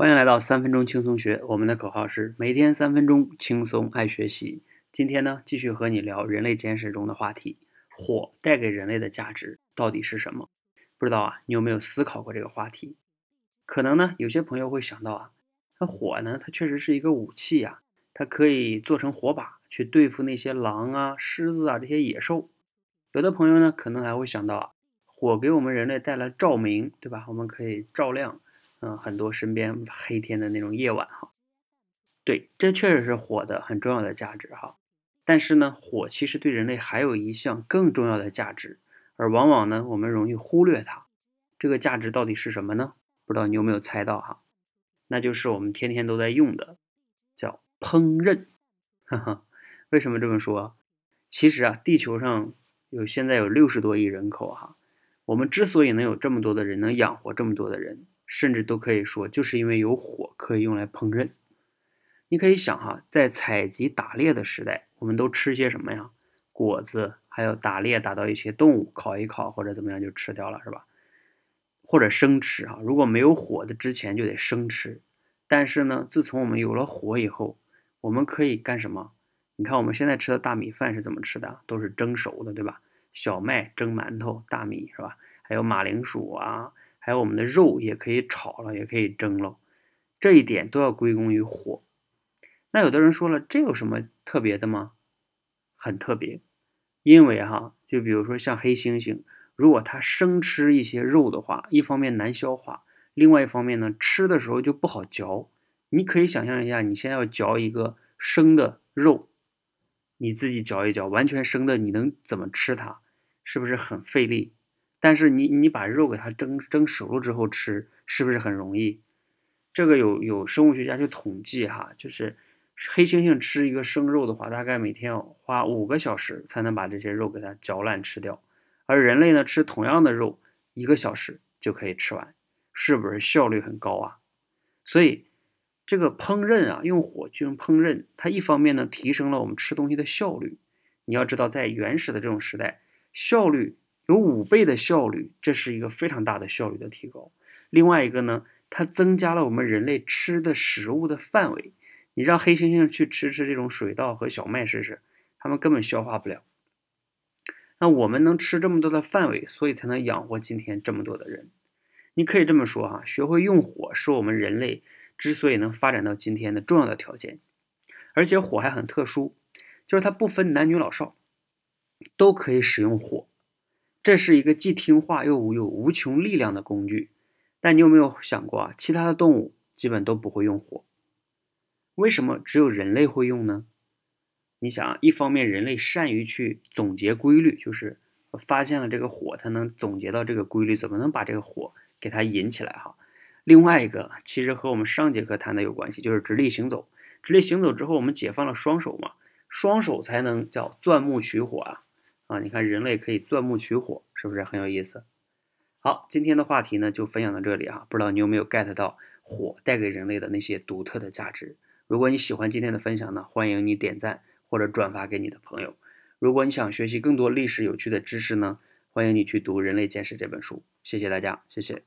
欢迎来到三分钟轻松学，我们的口号是每天三分钟轻松爱学习。今天呢，继续和你聊人类简史中的话题：火带给人类的价值到底是什么？不知道啊，你有没有思考过这个话题？可能呢，有些朋友会想到啊，那火呢，它确实是一个武器呀，它可以做成火把去对付那些狼啊、狮子啊这些野兽。有的朋友呢，可能还会想到啊，火给我们人类带来照明，对吧？我们可以照亮。嗯，很多身边黑天的那种夜晚哈，对，这确实是火的很重要的价值哈。但是呢，火其实对人类还有一项更重要的价值，而往往呢，我们容易忽略它。这个价值到底是什么呢？不知道你有没有猜到哈？那就是我们天天都在用的，叫烹饪。哈哈，为什么这么说？其实啊，地球上有现在有六十多亿人口哈，我们之所以能有这么多的人，能养活这么多的人。甚至都可以说，就是因为有火可以用来烹饪。你可以想哈，在采集打猎的时代，我们都吃些什么呀？果子，还有打猎打到一些动物，烤一烤或者怎么样就吃掉了，是吧？或者生吃啊？如果没有火的之前就得生吃。但是呢，自从我们有了火以后，我们可以干什么？你看我们现在吃的大米饭是怎么吃的？都是蒸熟的，对吧？小麦蒸馒头，大米是吧？还有马铃薯啊。还有我们的肉也可以炒了，也可以蒸了，这一点都要归功于火。那有的人说了，这有什么特别的吗？很特别，因为哈，就比如说像黑猩猩，如果它生吃一些肉的话，一方面难消化，另外一方面呢，吃的时候就不好嚼。你可以想象一下，你现在要嚼一个生的肉，你自己嚼一嚼，完全生的，你能怎么吃它？是不是很费力？但是你你把肉给它蒸蒸熟了之后吃，是不是很容易？这个有有生物学家就统计哈，就是黑猩猩吃一个生肉的话，大概每天要花五个小时才能把这些肉给它嚼烂吃掉，而人类呢吃同样的肉，一个小时就可以吃完，是不是效率很高啊？所以这个烹饪啊，用火去用烹饪，它一方面呢提升了我们吃东西的效率。你要知道，在原始的这种时代，效率。有五倍的效率，这是一个非常大的效率的提高。另外一个呢，它增加了我们人类吃的食物的范围。你让黑猩猩去吃吃这种水稻和小麦试试，他们根本消化不了。那我们能吃这么多的范围，所以才能养活今天这么多的人。你可以这么说哈，学会用火是我们人类之所以能发展到今天的重要的条件。而且火还很特殊，就是它不分男女老少，都可以使用火。这是一个既听话又有无穷力量的工具，但你有没有想过啊？其他的动物基本都不会用火，为什么只有人类会用呢？你想啊，一方面人类善于去总结规律，就是发现了这个火，它能总结到这个规律，怎么能把这个火给它引起来哈？另外一个，其实和我们上节课谈的有关系，就是直立行走。直立行走之后，我们解放了双手嘛，双手才能叫钻木取火啊。啊，你看人类可以钻木取火，是不是很有意思？好，今天的话题呢就分享到这里啊，不知道你有没有 get 到火带给人类的那些独特的价值？如果你喜欢今天的分享呢，欢迎你点赞或者转发给你的朋友。如果你想学习更多历史有趣的知识呢，欢迎你去读《人类简史》这本书。谢谢大家，谢谢。